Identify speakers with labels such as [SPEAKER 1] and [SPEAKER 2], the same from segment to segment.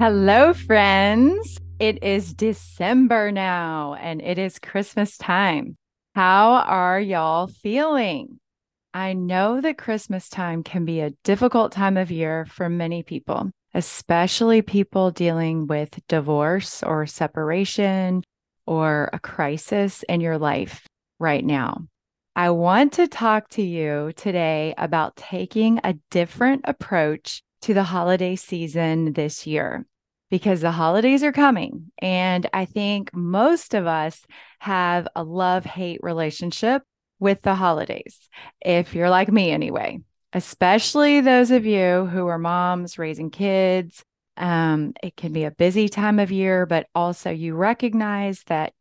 [SPEAKER 1] Hello, friends. It is December now, and it is Christmas time. How are y'all feeling? I know that Christmas time can be a difficult time of year for many people, especially people dealing with divorce or separation or a crisis in your life right now. I want to talk to you today about taking a different approach to the holiday season this year because the holidays are coming. And I think most of us have a love hate relationship with the holidays, if you're like me anyway, especially those of you who are moms raising kids. Um, it can be a busy time of year, but also you recognize that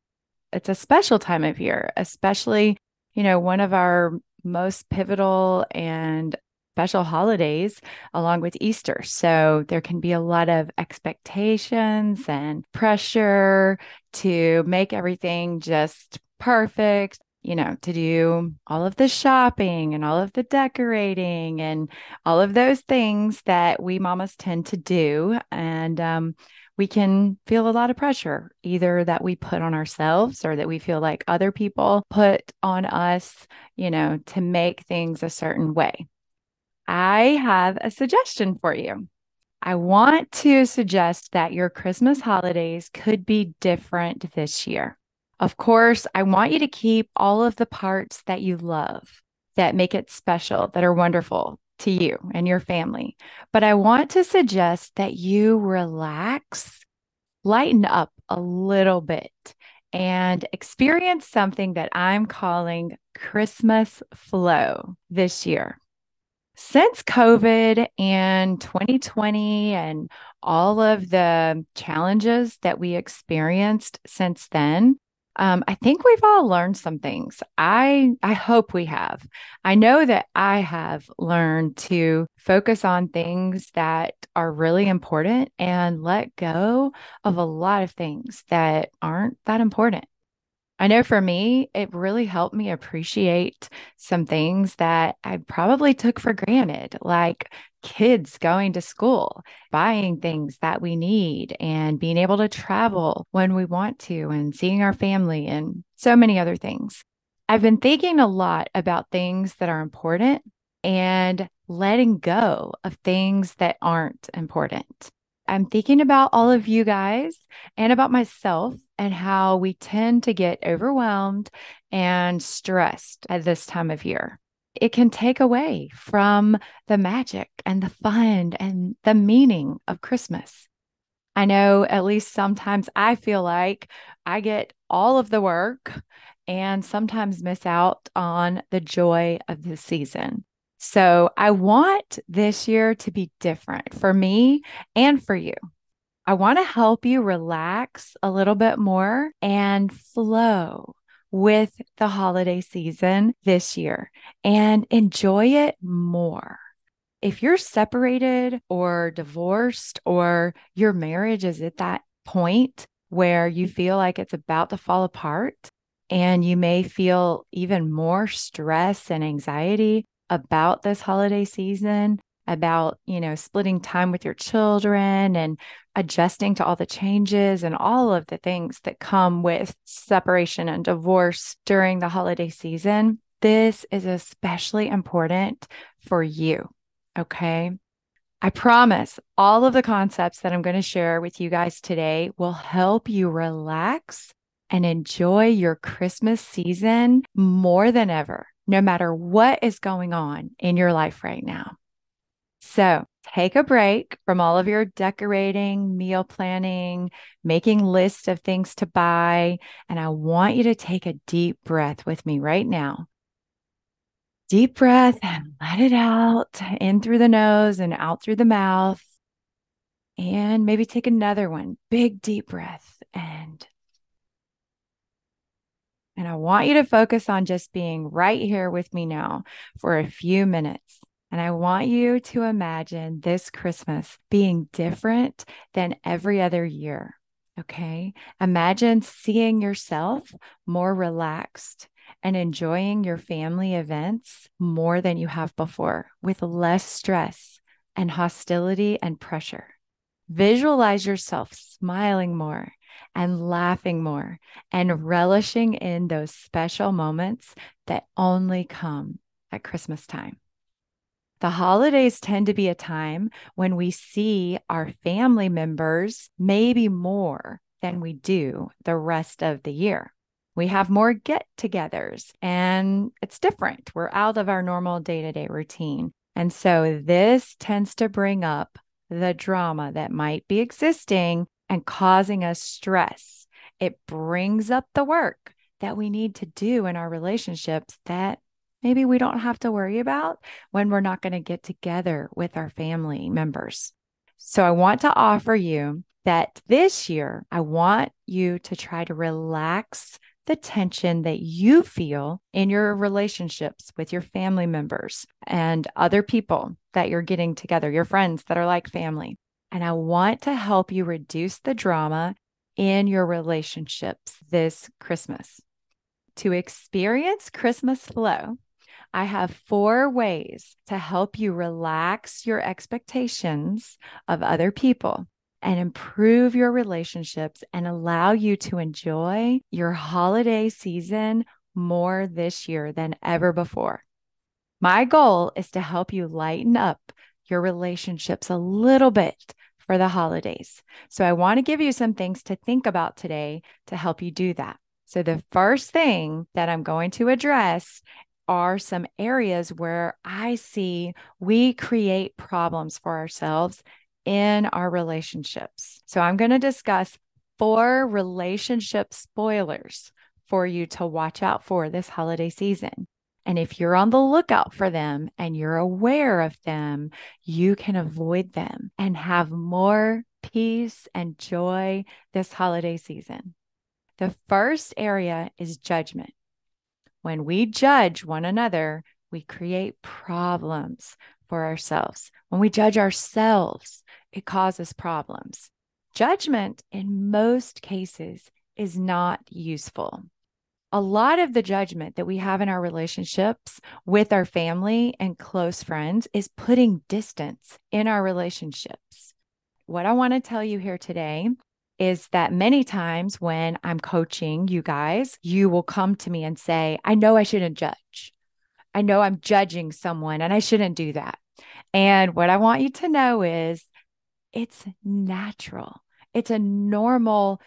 [SPEAKER 1] it's a special time of year, especially, you know, one of our most pivotal and special holidays along with Easter. So there can be a lot of expectations and pressure to make everything just perfect. You know, to do all of the shopping and all of the decorating and all of those things that we mamas tend to do. And um, we can feel a lot of pressure, either that we put on ourselves or that we feel like other people put on us, you know, to make things a certain way. I have a suggestion for you. I want to suggest that your Christmas holidays could be different this year. Of course, I want you to keep all of the parts that you love that make it special, that are wonderful to you and your family. But I want to suggest that you relax, lighten up a little bit, and experience something that I'm calling Christmas flow this year. Since COVID and 2020 and all of the challenges that we experienced since then, um, I think we've all learned some things. I I hope we have. I know that I have learned to focus on things that are really important and let go of a lot of things that aren't that important. I know for me, it really helped me appreciate some things that I probably took for granted, like kids going to school, buying things that we need, and being able to travel when we want to, and seeing our family, and so many other things. I've been thinking a lot about things that are important and letting go of things that aren't important. I'm thinking about all of you guys and about myself and how we tend to get overwhelmed and stressed at this time of year. It can take away from the magic and the fun and the meaning of Christmas. I know at least sometimes I feel like I get all of the work and sometimes miss out on the joy of the season. So I want this year to be different for me and for you. I want to help you relax a little bit more and flow with the holiday season this year and enjoy it more. If you're separated or divorced or your marriage is at that point where you feel like it's about to fall apart and you may feel even more stress and anxiety about this holiday season, about, you know, splitting time with your children and adjusting to all the changes and all of the things that come with separation and divorce during the holiday season. This is especially important for you. Okay. I promise all of the concepts that I'm going to share with you guys today will help you relax and enjoy your Christmas season more than ever no matter what is going on in your life right now. So take a break from all of your decorating, meal planning, making lists of things to buy. And I want you to take a deep breath with me right now. Deep breath and let it out in through the nose and out through the mouth. And maybe take another one. Big deep breath and and I want you to focus on just being right here with me now for a few minutes. And I want you to imagine this Christmas being different than every other year. Okay. Imagine seeing yourself more relaxed and enjoying your family events more than you have before with less stress and hostility and pressure. Visualize yourself smiling more and laughing more and relishing in those special moments that only come at Christmas time. The holidays tend to be a time when we see our family members maybe more than we do the rest of the year. We have more get togethers and it's different. We're out of our normal day to day routine. And so this tends to bring up the drama that might be existing and causing us stress. It brings up the work that we need to do in our relationships that maybe we don't have to worry about when we're not going to get together with our family members. So I want to offer you that this year, I want you to try to relax the tension that you feel in your relationships with your family members and other people that you're getting together, your friends that are like family. And I want to help you reduce the drama in your relationships this Christmas. To experience Christmas flow, I have four ways to help you relax your expectations of other people and improve your relationships and allow you to enjoy your holiday season more this year than ever before. My goal is to help you lighten up your relationships a little bit for the holidays. So, I want to give you some things to think about today to help you do that. So, the first thing that I'm going to address are some areas where I see we create problems for ourselves in our relationships. So I'm going to discuss four relationship spoilers for you to watch out for this holiday season. And if you're on the lookout for them and you're aware of them, you can avoid them and have more peace and joy this holiday season. The first area is judgment. When we judge one another, we create problems for ourselves. When we judge ourselves, it causes problems. Judgment, in most cases, is not useful. A lot of the judgment that we have in our relationships with our family and close friends is putting distance in our relationships. What I want to tell you here today is that many times when I'm coaching you guys, you will come to me and say, I know I shouldn't judge. I know I'm judging someone and I shouldn't do that. And what I want you to know is it's natural, it's a normal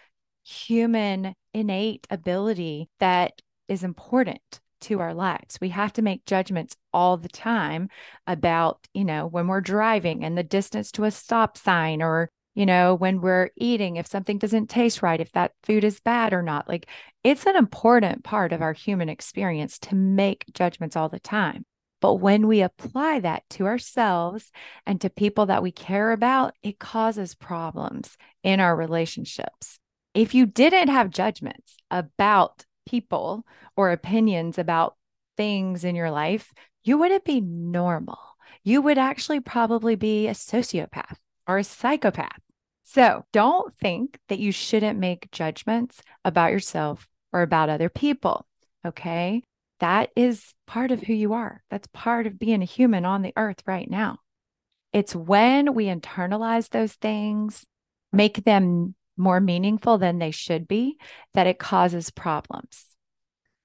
[SPEAKER 1] human innate ability that is important to our lives. We have to make judgments all the time about, you know, when we're driving and the distance to a stop sign or you know, when we're eating, if something doesn't taste right, if that food is bad or not. Like it's an important part of our human experience to make judgments all the time. But when we apply that to ourselves and to people that we care about, it causes problems in our relationships. If you didn't have judgments about people or opinions about things in your life, you wouldn't be normal. You would actually probably be a sociopath or a psychopath so don't think that you shouldn't make judgments about yourself or about other people. Okay. That is part of who you are. That's part of being a human on the earth right now. It's when we internalize those things, make them more meaningful than they should be, that it causes problems.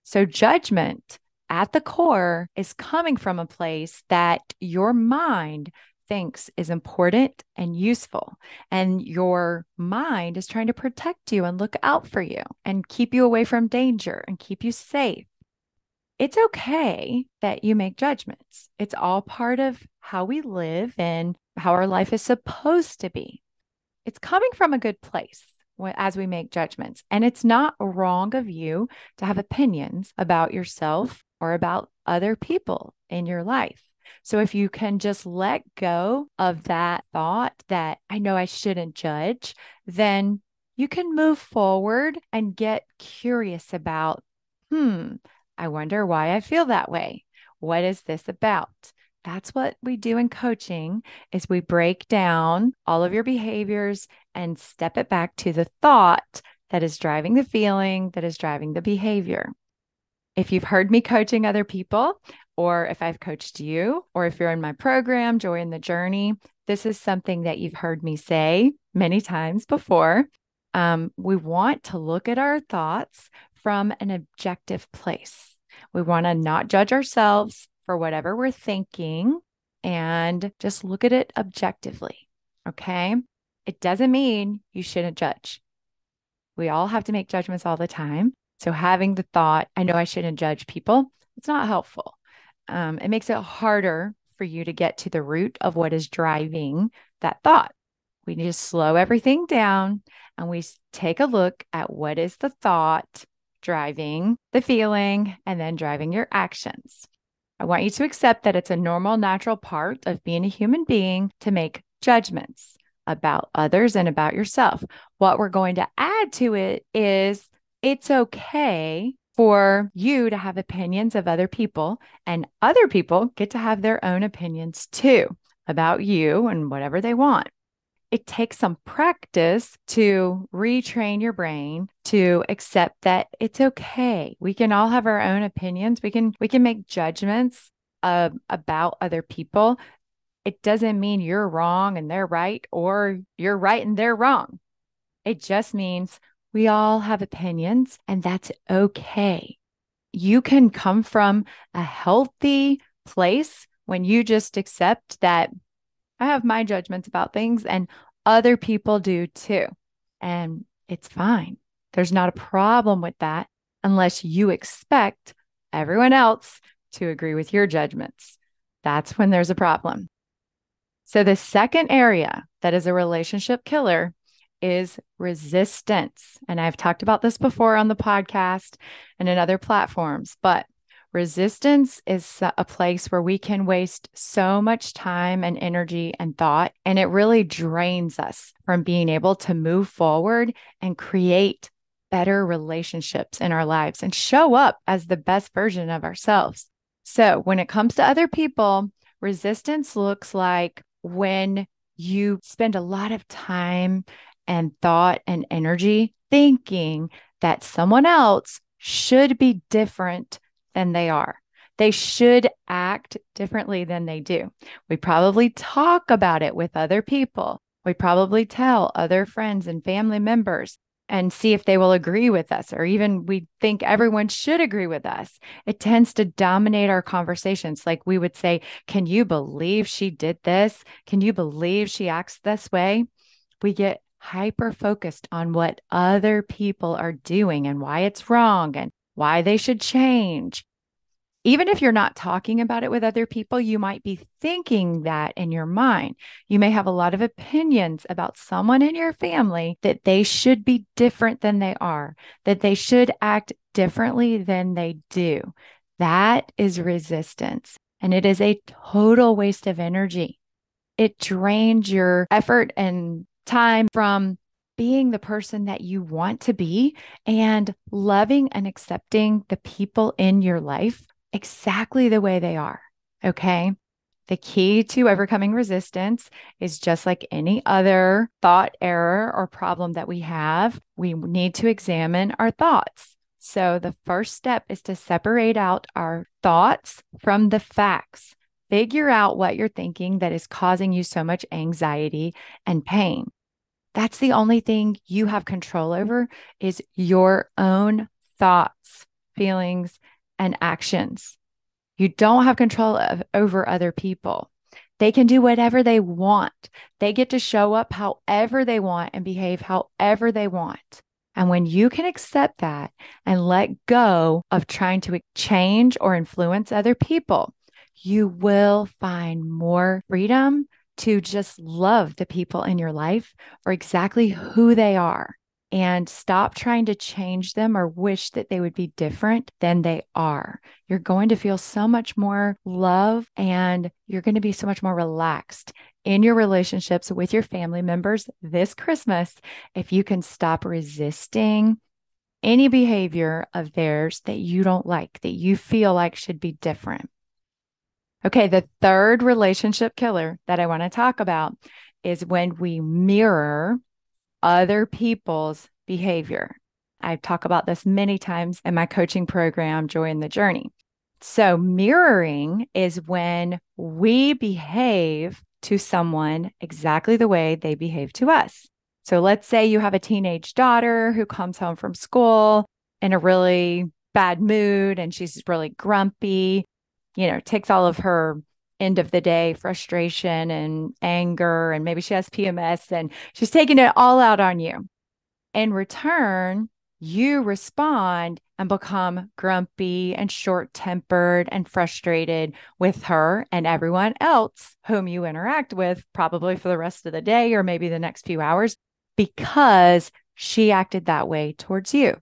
[SPEAKER 1] So, judgment at the core is coming from a place that your mind thinks is important and useful. And your mind is trying to protect you and look out for you and keep you away from danger and keep you safe. It's okay that you make judgments. It's all part of how we live and how our life is supposed to be. It's coming from a good place as we make judgments. And it's not wrong of you to have opinions about yourself or about other people in your life. So if you can just let go of that thought that I know I shouldn't judge, then you can move forward and get curious about, hmm, I wonder why I feel that way. What is this about? That's what we do in coaching is we break down all of your behaviors and step it back to the thought that is driving the feeling that is driving the behavior. If you've heard me coaching other people, or if I've coached you, or if you're in my program, Joy in the Journey, this is something that you've heard me say many times before. Um, we want to look at our thoughts from an objective place. We want to not judge ourselves for whatever we're thinking and just look at it objectively. Okay. It doesn't mean you shouldn't judge. We all have to make judgments all the time. So having the thought, I know I shouldn't judge people, it's not helpful. Um, it makes it harder for you to get to the root of what is driving that thought. We need to slow everything down and we take a look at what is the thought driving the feeling and then driving your actions. I want you to accept that it's a normal, natural part of being a human being to make judgments about others and about yourself. What we're going to add to it is it's okay for you to have opinions of other people, and other people get to have their own opinions too about you and whatever they want it takes some practice to retrain your brain to accept that it's okay. We can all have our own opinions. We can we can make judgments uh, about other people. It doesn't mean you're wrong and they're right or you're right and they're wrong. It just means we all have opinions and that's okay. You can come from a healthy place when you just accept that I have my judgments about things and other people do too. And it's fine. There's not a problem with that unless you expect everyone else to agree with your judgments. That's when there's a problem. So, the second area that is a relationship killer is resistance. And I've talked about this before on the podcast and in other platforms, but Resistance is a place where we can waste so much time and energy and thought, and it really drains us from being able to move forward and create better relationships in our lives and show up as the best version of ourselves. So, when it comes to other people, resistance looks like when you spend a lot of time and thought and energy thinking that someone else should be different than they are. They should act differently than they do. We probably talk about it with other people. We probably tell other friends and family members and see if they will agree with us, or even we think everyone should agree with us. It tends to dominate our conversations. Like we would say, Can you believe she did this? Can you believe she acts this way? We get hyper focused on what other people are doing and why it's wrong and why they should change. Even if you're not talking about it with other people, you might be thinking that in your mind. You may have a lot of opinions about someone in your family that they should be different than they are, that they should act differently than they do. That is resistance. And it is a total waste of energy. It drains your effort and time from being the person that you want to be and loving and accepting the people in your life exactly the way they are. Okay. The key to overcoming resistance is just like any other thought error or problem that we have, we need to examine our thoughts. So, the first step is to separate out our thoughts from the facts. Figure out what you're thinking that is causing you so much anxiety and pain. That's the only thing you have control mm-hmm. over is your own thoughts, feelings, and actions. You don't have control of, over other people. They can do whatever they want. They get to show up however they want and behave however they want. And when you can accept that and let go of trying to change or influence other people, you will find more freedom to just love the people in your life for exactly who they are. and stop trying to change them or wish that they would be different than they are. You're going to feel so much more love and you're going to be so much more relaxed in your relationships with your family members this Christmas if you can stop resisting any behavior of theirs that you don't like, that you feel like should be different. Okay, the third relationship killer that I want to talk about is when we mirror other people's behavior. I talk about this many times in my coaching program, Joy in the Journey. So, mirroring is when we behave to someone exactly the way they behave to us. So, let's say you have a teenage daughter who comes home from school in a really bad mood and she's really grumpy, you know, takes all of her end of the day frustration and anger, and maybe she has PMS and she's taking it all out on you. In return, you respond and become grumpy and short tempered and frustrated with her and everyone else whom you interact with, probably for the rest of the day or maybe the next few hours, because she acted that way towards you.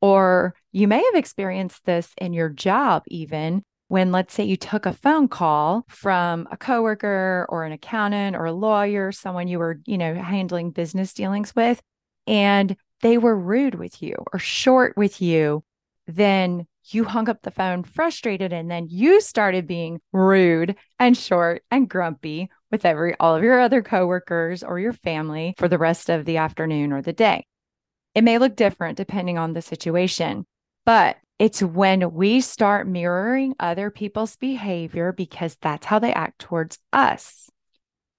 [SPEAKER 1] Or you may have experienced this in your job, even when let's say you took a phone call from a coworker or an accountant or a lawyer, someone you were, you know, handling business dealings with, and they were rude with you or short with you, then you hung up the phone frustrated and then you started being rude and short and grumpy with every all of your other coworkers or your family for the rest of the afternoon or the day. It may look different depending on the situation, but it's when we start mirroring other people's behavior because that's how they act towards us.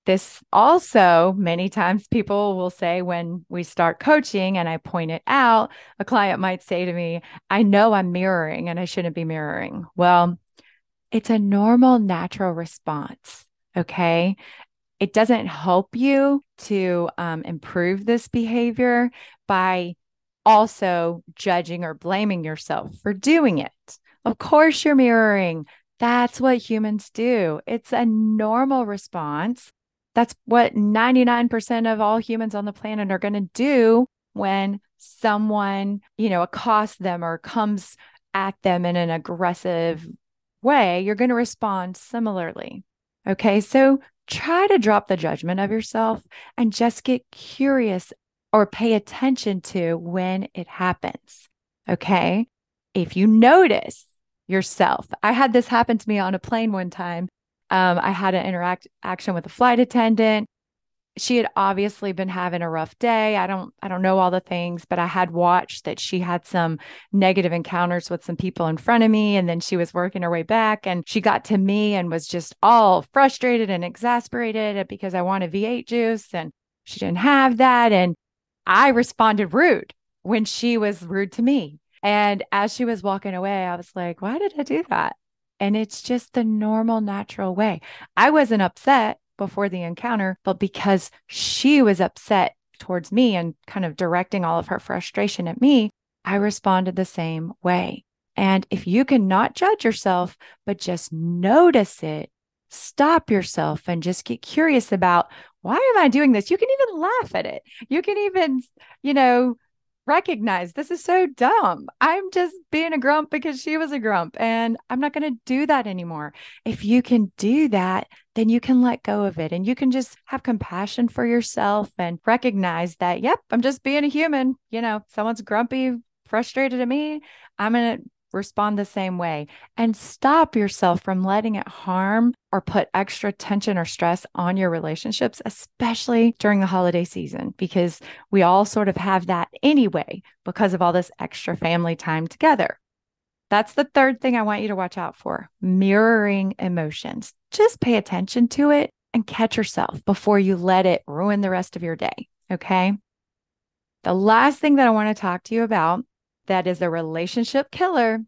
[SPEAKER 1] This also, many times people will say when we start coaching and I point it out, a client might say to me, I know I'm mirroring and I shouldn't be mirroring. Well, it's a normal, natural response. Okay. It doesn't help you to um, improve this behavior by also judging or blaming yourself for doing it. Of course, you're mirroring. That's what humans do. It's a normal response. That's what 99% of all humans on the planet are going to do when someone, you know, accosts them or comes at them in an aggressive way. You're going to respond similarly. Okay. So try to drop the judgment of yourself and just get curious or pay attention to when it happens. Okay. If you notice yourself, I had this happen to me on a plane one time. Um, I had an interact action with a flight attendant. She had obviously been having a rough day. I don't I don't know all the things, but I had watched that she had some negative encounters with some people in front of me and then she was working her way back and she got to me and was just all frustrated and exasperated because I wanted V8 juice and she didn't have that and I responded rude when she was rude to me. And as she was walking away, I was like, why did I do that? And it's just the normal, natural way. I wasn't upset before the encounter, but because she was upset towards me and kind of directing all of her frustration at me, I responded the same way. And if you can not judge yourself, but just notice it, stop yourself and just get curious about why am I doing this? You can even laugh at it. You can even, you know, recognize this is so dumb. I'm just being a grump because she was a grump and I'm not going to do that anymore. If you can do that, then you can let go of it and you can just have compassion for yourself and recognize that, yep, I'm just being a human. You know, someone's grumpy, frustrated at me. I'm going to respond the same way and stop yourself from letting it harm or put extra tension or stress on your relationships, especially during the holiday season, because we all sort of have that anyway because of all this extra family time together. That's the third thing I want you to watch out for mirroring emotions. Just pay attention to it and catch yourself before you let it ruin the rest of your day. Okay. The last thing that I want to talk to you about that is a relationship killer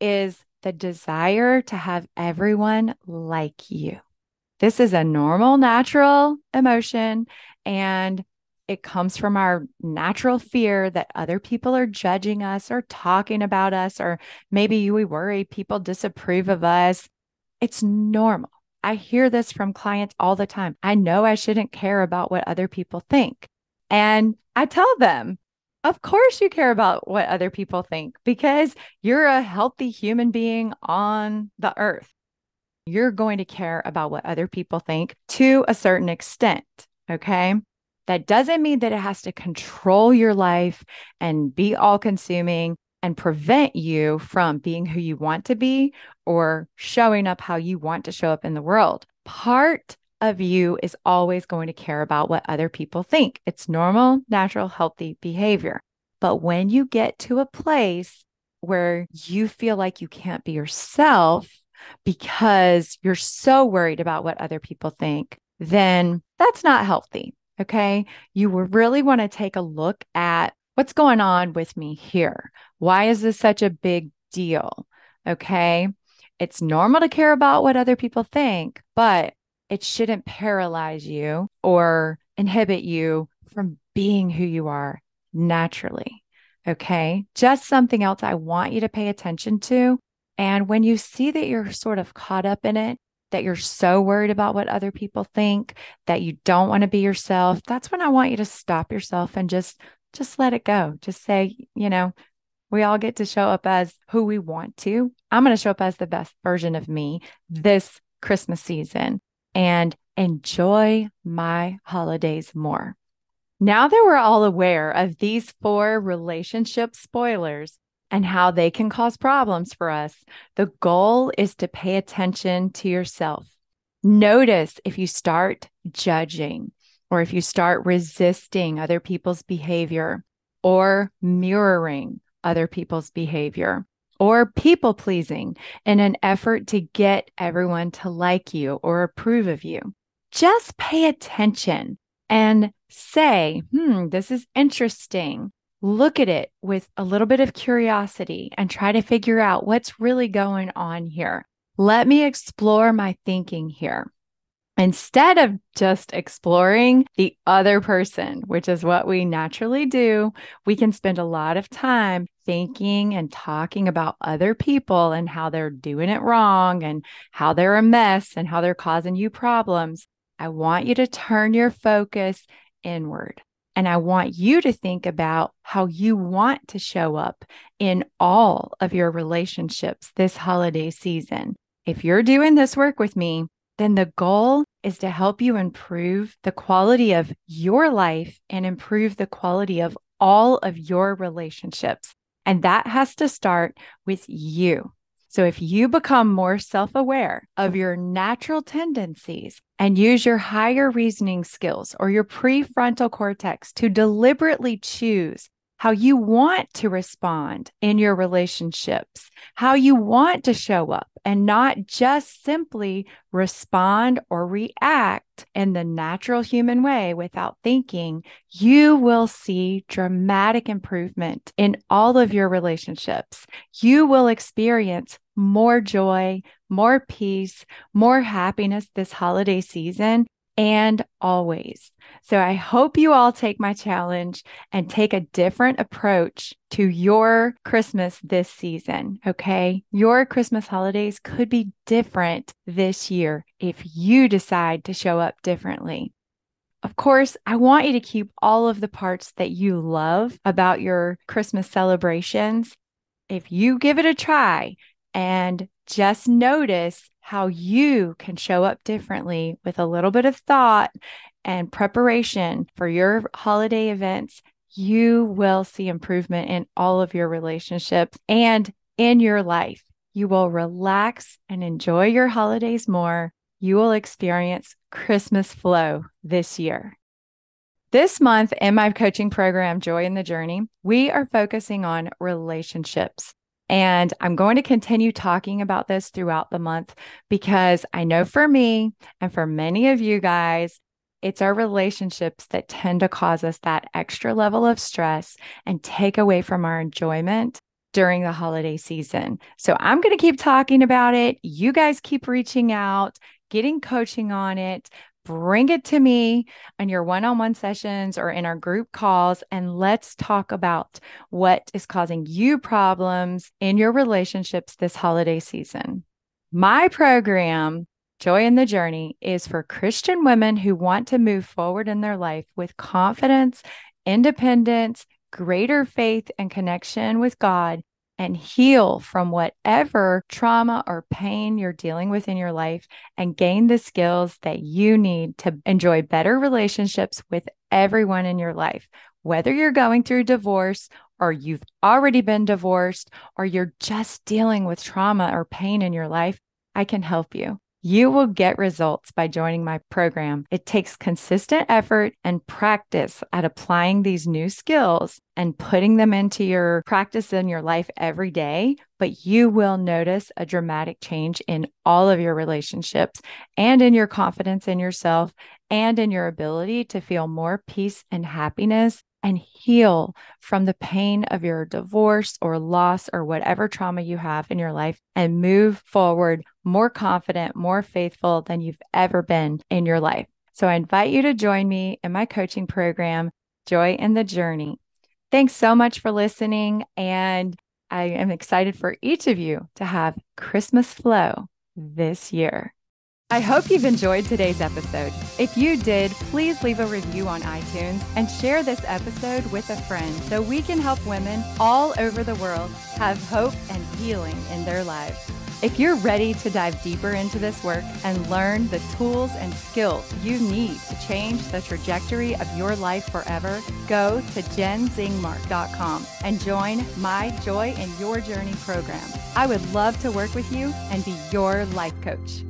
[SPEAKER 1] is the desire to have everyone like you. This is a normal, natural emotion, and it comes from our natural fear that other people are judging us or talking about us, or maybe we worry people disapprove of us. It's normal. I hear this from clients all the time. I know I shouldn't care about what other people think. And I tell them, Of course, you care about what other people think because you're a healthy human being on the earth. You're going to care about what other people think to a certain extent. Okay. That doesn't mean that it has to control your life and be all consuming and prevent you from being who you want to be or showing up how you want to show up in the world. Part of you is always going to care about what other people think. It's normal, natural, healthy behavior. But when you get to a place where you feel like you can't be yourself because you're so worried about what other people think, then that's not healthy. Okay. You really want to take a look at what's going on with me here. Why is this such a big deal? Okay. It's normal to care about what other people think, but it shouldn't paralyze you or inhibit you from being who you are naturally. Okay. Just something else I want you to pay attention to. And when you see that you're sort of caught up in it, that you're so worried about what other people think, that you don't want to be yourself, that's when I want you to stop yourself and just just let it go. Just say, you know, we all get to show up as who we want to. I'm going to show up as the best version of me this Christmas season and enjoy my holidays more. Now that we're all aware of these four relationship spoilers and how they can cause problems for us, the goal is to pay attention to yourself. Notice if you start judging or if you start resisting other people's behavior or mirroring other people's behavior or people pleasing in an effort to get everyone to like you or approve of you. Just pay attention and say, hmm, this is interesting. Look at it with a little bit of curiosity and try to figure out what's really going on here. Let me explore my thinking here instead of just exploring the other person, which is what we naturally do, we can spend a lot of time thinking and talking about other people and how they're doing it wrong and how they're a mess and how they're causing you problems. I want you to turn your focus inward. And I want you to think about how you want to show up in all of your relationships this holiday season. If you're doing this work with me, then the goal is to help you improve the quality of your life and improve the quality of all of your relationships. And that has to start with you. So if you become more self aware of your natural tendencies and use your higher reasoning skills or your prefrontal cortex to deliberately choose how you want to respond in your relationships, how you want to show up, and not just simply respond or react in the natural human way without thinking, you will see dramatic improvement in all of your relationships. You will experience more joy, more peace, more happiness this holiday season and always. So I hope you all take my challenge and take a different approach to your Christmas this season. Okay. Your Christmas holidays could be different this year if you decide to show up differently. Of course, I want you to keep all of the parts that you love about your Christmas celebrations. If you give it a try and just notice how you can show up differently with a little bit of thought and preparation for your holiday events. You will see improvement in all of your relationships and in your life. You will relax and enjoy your holidays more. You will experience Christmas flow this year. This month in my coaching program, Joy in the Journey, we are focusing on relationships. And I'm going to continue talking about this throughout the month because I know for me and for many of you guys, it's our relationships that tend to cause us that extra level of stress and take away from our enjoyment during the holiday season. So I'm going to keep talking about it. You guys keep reaching out, getting coaching on it bring it to me in your one on one sessions or in our group calls, and let's talk about what is causing you problems in your relationships this holiday season. My program, Joy in the Journey, is for Christian women who want to move forward in their life with confidence, independence, greater faith and connection with God and heal from whatever trauma or pain you're dealing with in your life and gain the skills that you need to enjoy better relationships with everyone in your life. Whether you're going through divorce or you've already been divorced or you're just dealing with trauma or pain in your life, I can help you. You will get results by joining my program. It takes consistent effort and practice at applying these new skills and putting them into your practice in your life every day. But you will notice a dramatic change in all of your relationships and in your confidence in yourself and in your ability to feel more peace and happiness and heal from the pain of your divorce or loss or whatever trauma you have in your life and move forward more confident, more faithful than you've ever been in your life. So I invite you to join me in my coaching program, Joy in the Journey. Thanks so much for listening. And I am excited for each of you to have Christmas flow this year. I hope you've enjoyed today's episode. If you did, please leave a review on iTunes and share this episode with a friend so we can help women all over the world have hope and healing in their lives. If you're ready to dive deeper into this work and learn the tools and skills you need to change the trajectory of your life forever, go to jennzingmark.com and join my Joy in Your Journey program. I would love to work with you and be your life coach.